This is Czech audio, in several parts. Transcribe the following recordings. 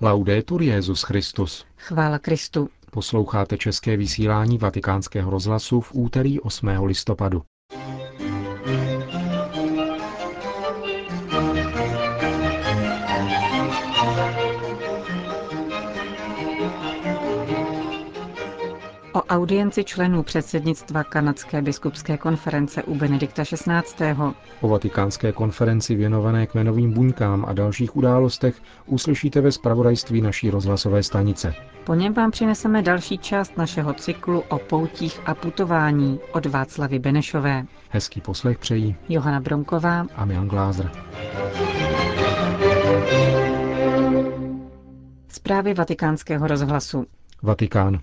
Laudetur Jezus Christus. Chvála Kristu. Posloucháte české vysílání Vatikánského rozhlasu v úterý 8. listopadu. Audienci členů předsednictva Kanadské biskupské konference u Benedikta XVI. O vatikánské konferenci věnované kmenovým buňkám a dalších událostech uslyšíte ve spravodajství naší rozhlasové stanice. Po něm vám přineseme další část našeho cyklu o poutích a putování od Václavy Benešové. Hezký poslech přejí Johana Bronková a Milan Glázer. Zprávy vatikánského rozhlasu. Vatikán.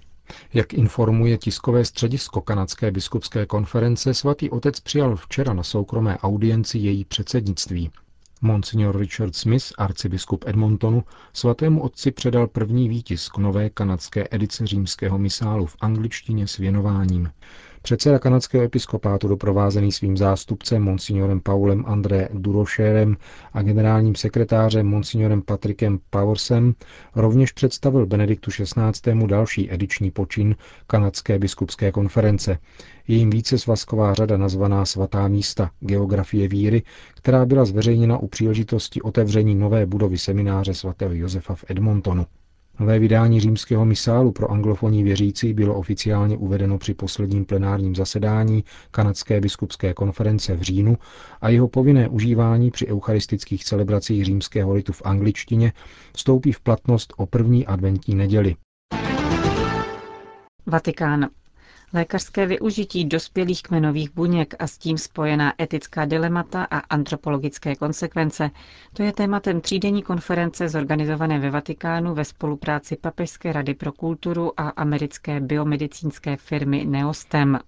Jak informuje tiskové středisko Kanadské biskupské konference, svatý otec přijal včera na soukromé audienci její předsednictví. Monsignor Richard Smith, arcibiskup Edmontonu, svatému otci předal první výtisk nové kanadské edice římského misálu v angličtině s věnováním. Předseda kanadského episkopátu doprovázený svým zástupcem monsignorem Paulem André Durošérem a generálním sekretářem monsignorem Patrikem Powersem rovněž představil Benediktu XVI. další ediční počin kanadské biskupské konference. Jejím více svazková řada nazvaná Svatá místa, geografie víry, která byla zveřejněna u příležitosti otevření nové budovy semináře svatého Josefa v Edmontonu. Nové vydání římského misálu pro anglofonní věřící bylo oficiálně uvedeno při posledním plenárním zasedání Kanadské biskupské konference v říjnu a jeho povinné užívání při eucharistických celebracích římského ritu v angličtině vstoupí v platnost o první adventní neděli. Vatikán. Lékařské využití dospělých kmenových buněk a s tím spojená etická dilemata a antropologické konsekvence, to je tématem třídenní konference zorganizované ve Vatikánu ve spolupráci Papežské rady pro kulturu a americké biomedicínské firmy Neostem.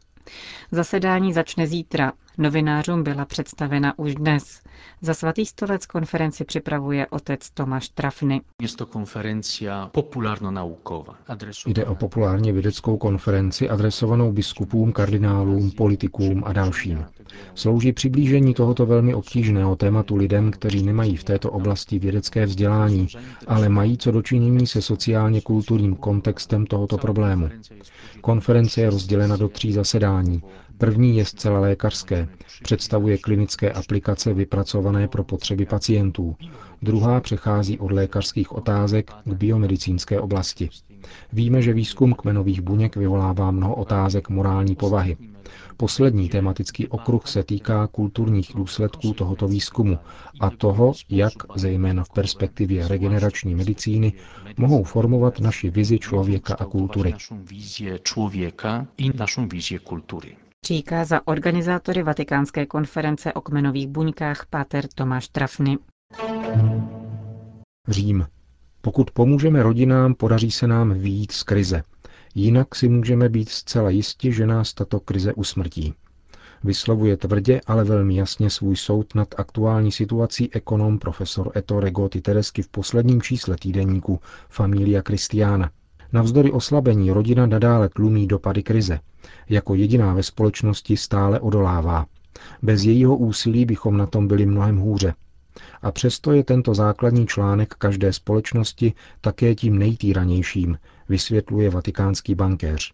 Zasedání začne zítra. Novinářům byla představena už dnes. Za svatý stolec konferenci připravuje otec Tomáš Trafny. Jde o populárně vědeckou konferenci adresovanou biskupům, kardinálům, politikům a dalším. Slouží přiblížení tohoto velmi obtížného tématu lidem, kteří nemají v této oblasti vědecké vzdělání, ale mají co dočinění se sociálně kulturním kontextem tohoto problému. Konference je rozdělena do tří zasedání. První je zcela lékařské, představuje klinické aplikace vypracované pro potřeby pacientů. Druhá přechází od lékařských otázek k biomedicínské oblasti. Víme, že výzkum kmenových buněk vyvolává mnoho otázek morální povahy. Poslední tematický okruh se týká kulturních důsledků tohoto výzkumu a toho, jak, zejména v perspektivě regenerační medicíny, mohou formovat naši vizi člověka a kultury. Říká za organizátory Vatikánské konference o kmenových buňkách Páter Tomáš Trafny. Řím. Pokud pomůžeme rodinám, podaří se nám výjít z krize. Jinak si můžeme být zcela jisti, že nás tato krize usmrtí. Vyslovuje tvrdě, ale velmi jasně svůj soud nad aktuální situací ekonom profesor Ettore Gotti Teresky v posledním čísle týdeníku Familia Christiana. Navzdory oslabení rodina nadále tlumí dopady krize. Jako jediná ve společnosti stále odolává. Bez jejího úsilí bychom na tom byli mnohem hůře. A přesto je tento základní článek každé společnosti také tím nejtýranějším, vysvětluje vatikánský bankéř.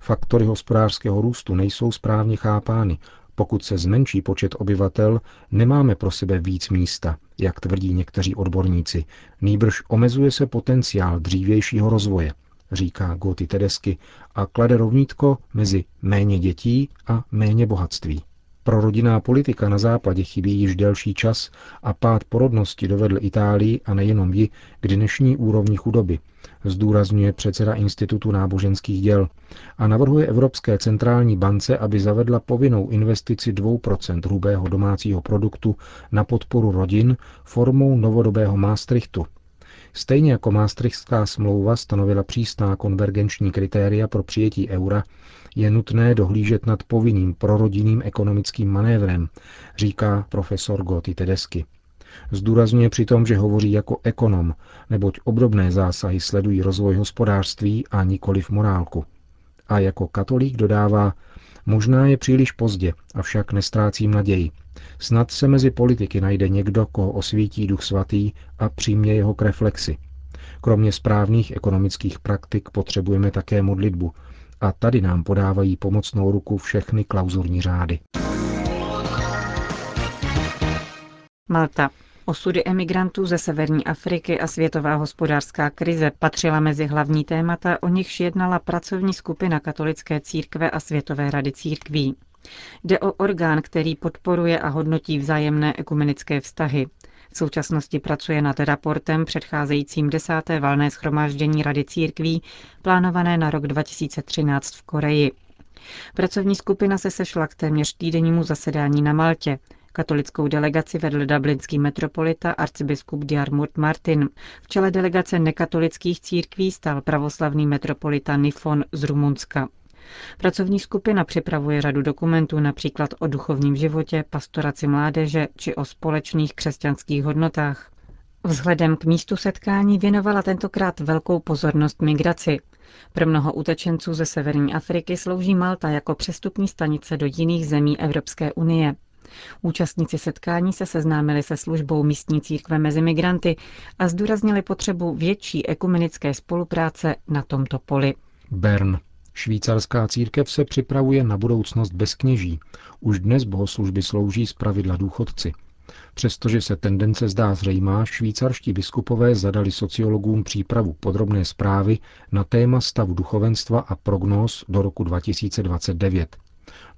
Faktory hospodářského růstu nejsou správně chápány. Pokud se zmenší počet obyvatel, nemáme pro sebe víc místa, jak tvrdí někteří odborníci, nýbrž omezuje se potenciál dřívějšího rozvoje, říká Goty Tedesky a klade rovnítko mezi méně dětí a méně bohatství. Pro rodinná politika na západě chybí již delší čas a pád porodnosti dovedl Itálii a nejenom ji k dnešní úrovni chudoby, zdůrazňuje předseda Institutu náboženských děl a navrhuje Evropské centrální bance, aby zavedla povinnou investici 2% hrubého domácího produktu na podporu rodin formou novodobého Maastrichtu. Stejně jako Maastrichtská smlouva stanovila přísná konvergenční kritéria pro přijetí eura, je nutné dohlížet nad povinným prorodinným ekonomickým manévrem, říká profesor Gotti Tedesky. Zdůrazňuje přitom, že hovoří jako ekonom, neboť obdobné zásahy sledují rozvoj hospodářství a nikoli v morálku. A jako katolík dodává, možná je příliš pozdě, avšak nestrácím naději. Snad se mezi politiky najde někdo, koho osvítí duch svatý a přijmě jeho k reflexi. Kromě správných ekonomických praktik potřebujeme také modlitbu a tady nám podávají pomocnou ruku všechny klauzurní řády. Malta. Osudy emigrantů ze severní Afriky a světová hospodářská krize patřila mezi hlavní témata, o nichž jednala pracovní skupina katolické církve a Světové rady církví. Jde o orgán, který podporuje a hodnotí vzájemné ekumenické vztahy. V současnosti pracuje nad raportem předcházejícím desáté valné schromáždění Rady církví, plánované na rok 2013 v Koreji. Pracovní skupina se sešla k téměř týdennímu zasedání na Maltě. Katolickou delegaci vedl dublinský metropolita arcibiskup Diarmut Martin. V čele delegace nekatolických církví stál pravoslavný metropolita Nifon z Rumunska. Pracovní skupina připravuje řadu dokumentů například o duchovním životě, pastoraci mládeže či o společných křesťanských hodnotách. Vzhledem k místu setkání věnovala tentokrát velkou pozornost migraci. Pro mnoho utečenců ze severní Afriky slouží Malta jako přestupní stanice do jiných zemí Evropské unie. Účastníci setkání se seznámili se službou místní církve mezi migranty a zdůraznili potřebu větší ekumenické spolupráce na tomto poli. Bern. Švýcarská církev se připravuje na budoucnost bez kněží. Už dnes bohoslužby slouží z pravidla důchodci. Přestože se tendence zdá zřejmá, švýcarští biskupové zadali sociologům přípravu podrobné zprávy na téma stavu duchovenstva a prognóz do roku 2029.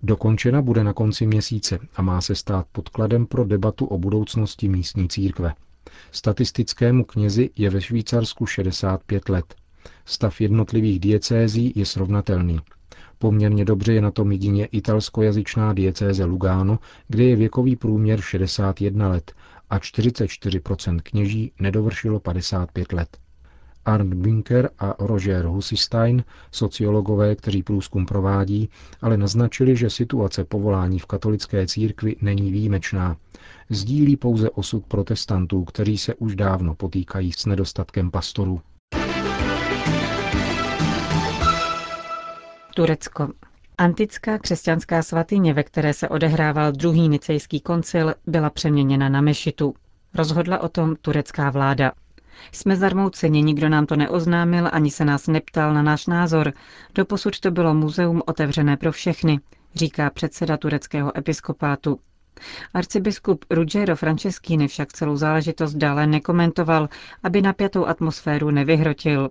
Dokončena bude na konci měsíce a má se stát podkladem pro debatu o budoucnosti místní církve. Statistickému knězi je ve Švýcarsku 65 let. Stav jednotlivých diecézí je srovnatelný. Poměrně dobře je na tom jedině italskojazyčná diecéze Lugano, kde je věkový průměr 61 let a 44% kněží nedovršilo 55 let. Arndt Binker a Roger Husistein, sociologové, kteří průzkum provádí, ale naznačili, že situace povolání v katolické církvi není výjimečná. Sdílí pouze osud protestantů, kteří se už dávno potýkají s nedostatkem pastorů. Turecko. Antická křesťanská svatyně, ve které se odehrával druhý nicejský koncil, byla přeměněna na mešitu. Rozhodla o tom turecká vláda. Jsme zarmouceni, nikdo nám to neoznámil, ani se nás neptal na náš názor. Doposud to bylo muzeum otevřené pro všechny, říká předseda tureckého episkopátu. Arcibiskup Ruggero Franceschini však celou záležitost dále nekomentoval, aby napjatou atmosféru nevyhrotil.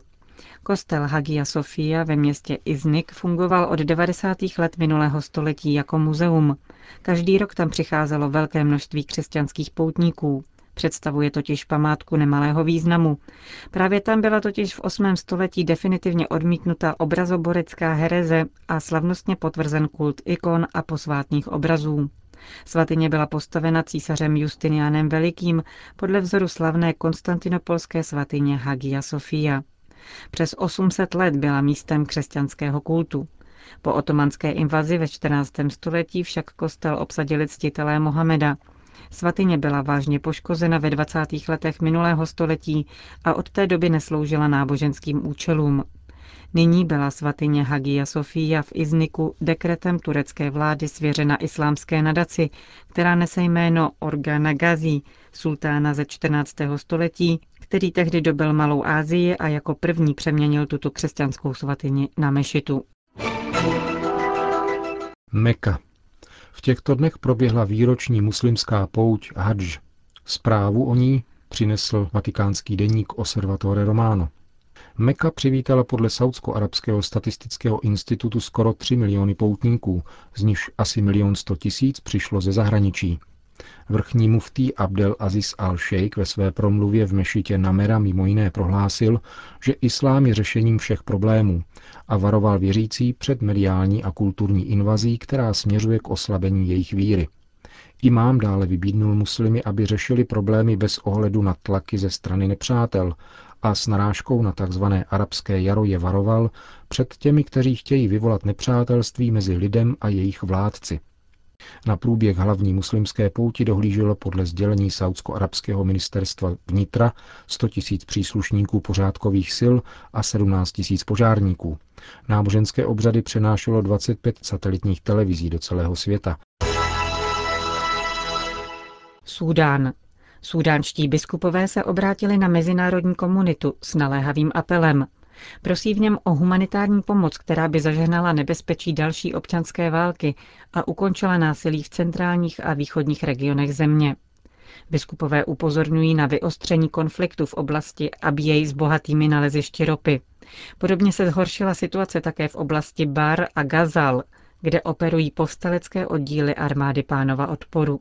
Kostel Hagia Sofia ve městě Iznik fungoval od 90. let minulého století jako muzeum. Každý rok tam přicházelo velké množství křesťanských poutníků. Představuje totiž památku nemalého významu. Právě tam byla totiž v 8. století definitivně odmítnuta obrazoborecká hereze a slavnostně potvrzen kult ikon a posvátných obrazů. Svatyně byla postavena císařem Justinianem Velikým podle vzoru slavné konstantinopolské svatyně Hagia Sofia. Přes 800 let byla místem křesťanského kultu. Po otomanské invazi ve 14. století však kostel obsadili ctitelé Mohameda. Svatyně byla vážně poškozena ve 20. letech minulého století a od té doby nesloužila náboženským účelům. Nyní byla svatyně Hagia Sofia v Izniku dekretem turecké vlády svěřena islámské nadaci, která nese jméno Organa Gazi, sultána ze 14. století, který tehdy dobil Malou Ázii a jako první přeměnil tuto křesťanskou svatyni na mešitu. Meka. V těchto dnech proběhla výroční muslimská pouť Hadž. Zprávu o ní přinesl vatikánský deník Osservatore Romano. Meka přivítala podle Saudsko-arabského statistického institutu skoro 3 miliony poutníků, z nichž asi milion 100 tisíc přišlo ze zahraničí. Vrchní muftý Abdel Aziz al-Sheikh ve své promluvě v mešitě Namera mimo jiné prohlásil, že islám je řešením všech problémů a varoval věřící před mediální a kulturní invazí, která směřuje k oslabení jejich víry. Imám dále vybídnul muslimy, aby řešili problémy bez ohledu na tlaky ze strany nepřátel a s narážkou na tzv. arabské jaro je varoval před těmi, kteří chtějí vyvolat nepřátelství mezi lidem a jejich vládci. Na průběh hlavní muslimské pouti dohlíželo podle sdělení Saudsko-arabského ministerstva vnitra 100 tisíc příslušníků pořádkových sil a 17 tisíc požárníků. Náboženské obřady přenášelo 25 satelitních televizí do celého světa. Súdán. Sudánští biskupové se obrátili na mezinárodní komunitu s naléhavým apelem. Prosí v něm o humanitární pomoc, která by zažehnala nebezpečí další občanské války a ukončila násilí v centrálních a východních regionech země. Biskupové upozorňují na vyostření konfliktu v oblasti Abjej s bohatými nalezišti ropy. Podobně se zhoršila situace také v oblasti Bar a Gazal, kde operují povstalecké oddíly armády pánova odporu.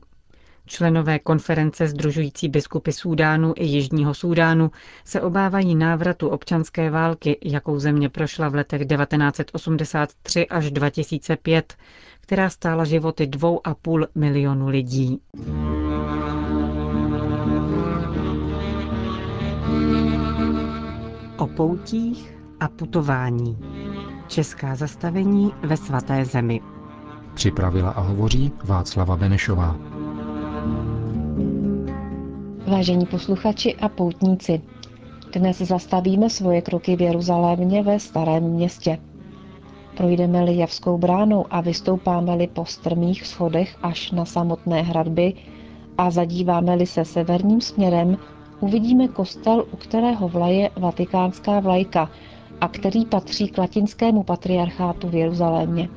Členové konference združující biskupy Súdánu i Jižního Súdánu se obávají návratu občanské války, jakou země prošla v letech 1983 až 2005, která stála životy dvou a půl milionu lidí. O poutích a putování. Česká zastavení ve svaté zemi. Připravila a hovoří Václava Benešová. Vážení posluchači a poutníci, dnes zastavíme svoje kroky v Jeruzalémě ve starém městě. Projdeme-li Javskou bránou a vystoupáme-li po strmých schodech až na samotné hradby a zadíváme-li se severním směrem, uvidíme kostel, u kterého vlaje vatikánská vlajka a který patří k latinskému patriarchátu v Jeruzalémě.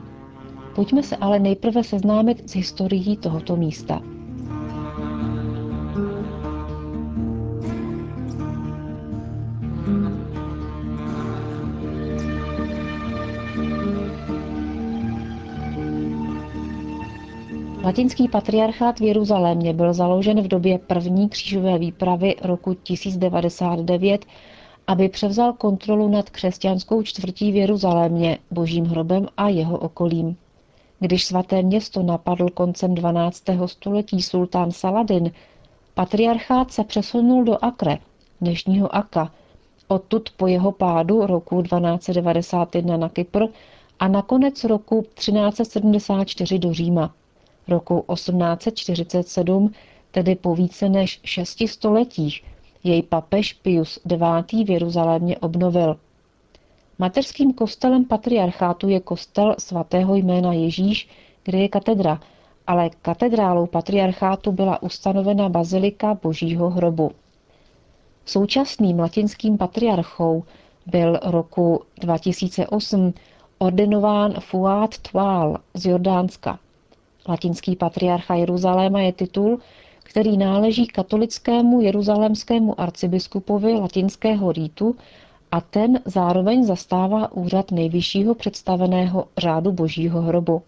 Pojďme se ale nejprve seznámit s historií tohoto místa. Latinský patriarchát v Jeruzalémě byl založen v době první křížové výpravy roku 1099, aby převzal kontrolu nad křesťanskou čtvrtí v Jeruzalémě, božím hrobem a jeho okolím. Když svaté město napadl koncem 12. století sultán Saladin, patriarchát se přesunul do Akre, dnešního Aka, odtud po jeho pádu roku 1291 na Kypr a nakonec roku 1374 do Říma roku 1847, tedy po více než šesti stoletích, jej papež Pius IX. v Jeruzalémě obnovil. Mateřským kostelem patriarchátu je kostel svatého jména Ježíš, kde je katedra, ale katedrálou patriarchátu byla ustanovena bazilika Božího hrobu. Současným latinským patriarchou byl roku 2008 ordinován Fuad Twal z Jordánska. Latinský patriarcha Jeruzaléma je titul, který náleží katolickému jeruzalémskému arcibiskupovi latinského rýtu a ten zároveň zastává úřad nejvyššího představeného řádu božího hrobu.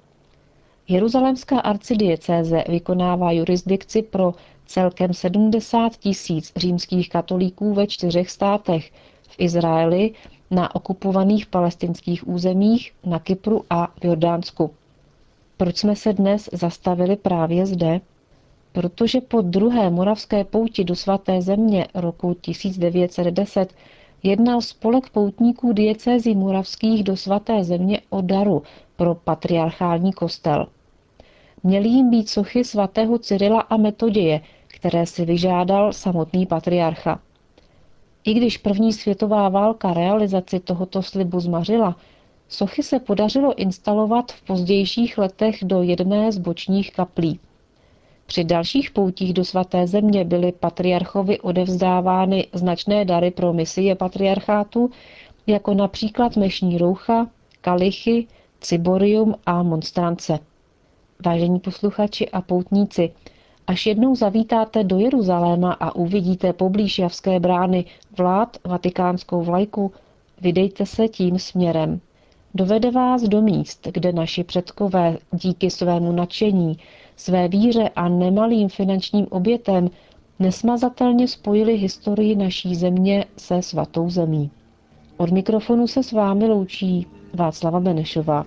Jeruzalémská arcidiecéze vykonává jurisdikci pro celkem 70 tisíc římských katolíků ve čtyřech státech, v Izraeli, na okupovaných palestinských územích, na Kypru a v Jordánsku. Proč jsme se dnes zastavili právě zde? Protože po druhé moravské pouti do svaté země roku 1910 jednal spolek poutníků diecézí moravských do svaté země o daru pro patriarchální kostel. Měly jim být sochy svatého Cyrila a Metoděje, které si vyžádal samotný patriarcha. I když první světová válka realizaci tohoto slibu zmařila, Sochy se podařilo instalovat v pozdějších letech do jedné z bočních kaplí. Při dalších poutích do svaté země byly patriarchovi odevzdávány značné dary pro misie patriarchátu, jako například mešní roucha, kalichy, ciborium a monstrance. Vážení posluchači a poutníci, až jednou zavítáte do Jeruzaléma a uvidíte poblíž Javské brány vlád vatikánskou vlajku, vydejte se tím směrem. Dovede vás do míst, kde naši předkové díky svému nadšení, své víře a nemalým finančním obětem nesmazatelně spojili historii naší země se svatou zemí. Od mikrofonu se s vámi loučí Václava Benešová.